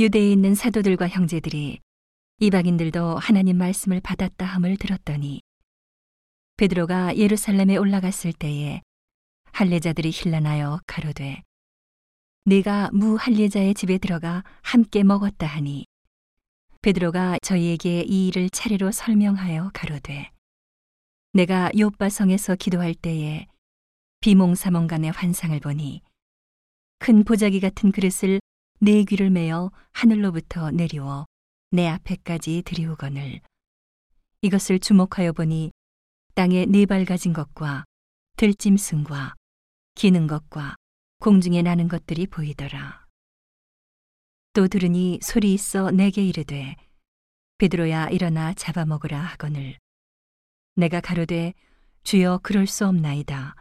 유대에 있는 사도들과 형제들이 이방인들도 하나님 말씀을 받았다 함을 들었더니 베드로가 예루살렘에 올라갔을 때에 할례자들이 힐난하여 가로되 네가 무 할례자의 집에 들어가 함께 먹었다 하니 베드로가 저희에게 이 일을 차례로 설명하여 가로되 내가 요빠 성에서 기도할 때에 비몽사몽간의 환상을 보니 큰 보자기 같은 그릇을 네 귀를 메어 하늘로부터 내리워 내 앞에까지 들이우거늘 이것을 주목하여 보니 땅에 네 발 가진 것과 들짐승과 기는 것과 공중에 나는 것들이 보이더라. 또 들으니 소리 있어 내게 이르되 베드로야 일어나 잡아먹으라 하거늘 내가 가로되 주여 그럴 수 없나이다.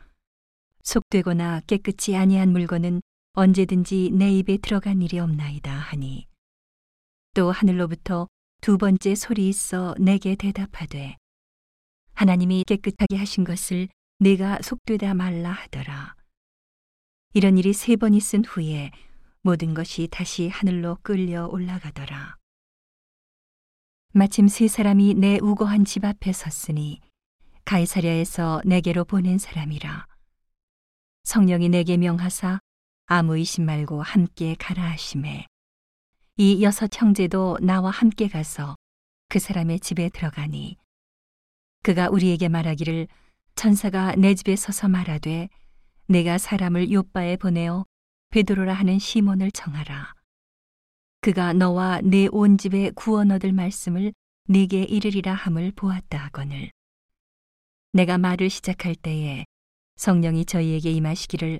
속되거나 깨끗이 아니한 물건은 언제든지 내 입에 들어간 일이 없나이다 하니 또 하늘로부터 두 번째 소리 있어 내게 대답하되 하나님이 깨끗하게 하신 것을 내가 속되다 말라 하더라. 이런 일이 세 번 있은 후에 모든 것이 다시 하늘로 끌려 올라가더라. 마침 세 사람이 내 우거한 집 앞에 섰으니 가이사랴에서 내게로 보낸 사람이라. 성령이 내게 명하사 아무 의심 말고 함께 가라 하심에 이 여섯 형제도 나와 함께 가서 그 사람의 집에 들어가니 그가 우리에게 말하기를 천사가 내 집에 서서 말하되 내가 사람을 요바에 보내어 베드로라 하는 시몬을 정하라. 그가 너와 내 온 집에 구원 얻을 말씀을 네게 이르리라 함을 보았다 하거늘 내가 말을 시작할 때에 성령이 저희에게 임하시기를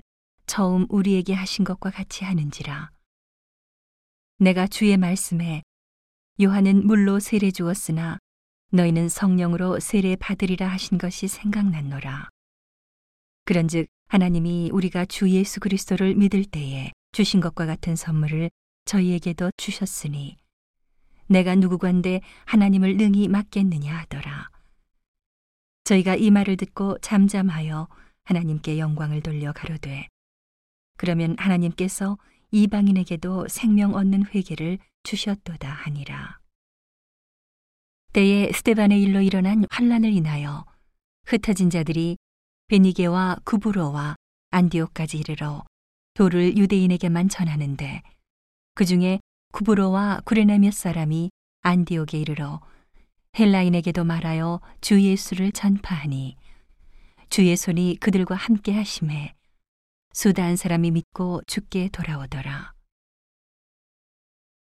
처음 우리에게 하신 것과 같이 하는지라. 내가 주의 말씀에 요한은 물로 세례 주었으나 너희는 성령으로 세례 받으리라 하신 것이 생각났노라. 그런즉 하나님이 우리가 주 예수 그리스도를 믿을 때에 주신 것과 같은 선물을 저희에게도 주셨으니 내가 누구관데 하나님을 능히 맡겠느냐 하더라. 저희가 이 말을 듣고 잠잠하여 하나님께 영광을 돌려 가로되 그러면 하나님께서 이방인에게도 생명 얻는 회개를 주셨도다 하니라. 때에 스테반의 일로 일어난 환란을 인하여 흩어진 자들이 베니게와 구브로와 안디오까지 이르러 도를 유대인에게만 전하는데 그 중에 구브로와 구레네 몇 사람이 안디옥에 이르러 헬라인에게도 말하여 주 예수를 전파하니 주의 손이 그들과 함께 하심에 수다한 사람이 믿고 죽게 돌아오더라.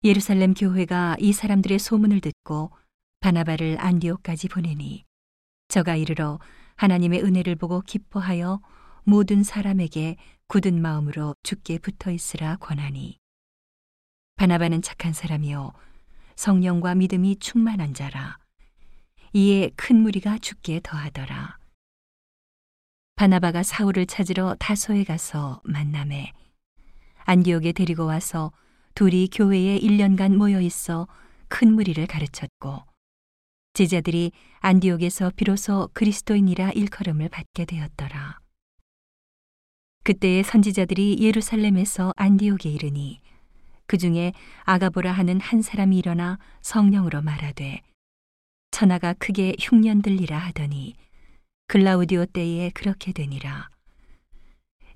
예루살렘 교회가 이 사람들의 소문을 듣고 바나바를 안디옥까지 보내니 저가 이르러 하나님의 은혜를 보고 기뻐하여 모든 사람에게 굳은 마음으로 죽게 붙어 있으라 권하니 바나바는 착한 사람이요 성령과 믿음이 충만한 자라 이에 큰 무리가 죽게 더하더라. 바나바가 사울을 찾으러 다소에 가서 만남에 안디옥에 데리고 와서 둘이 교회에 1년간 모여 있어 큰 무리를 가르쳤고 제자들이 안디옥에서 비로소 그리스도인이라 일컬음을 받게 되었더라. 그때의 선지자들이 예루살렘에서 안디옥에 이르니 그 중에 아가보라 하는 한 사람이 일어나 성령으로 말하되 천하가 크게 흉년들리라 하더니 글라우디오 때에 그렇게 되니라.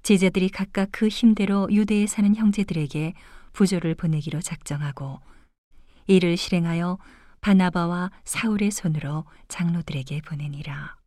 제자들이 각각 그 힘대로 유대에 사는 형제들에게 부조를 보내기로 작정하고 이를 실행하여 바나바와 사울의 손으로 장로들에게 보내니라.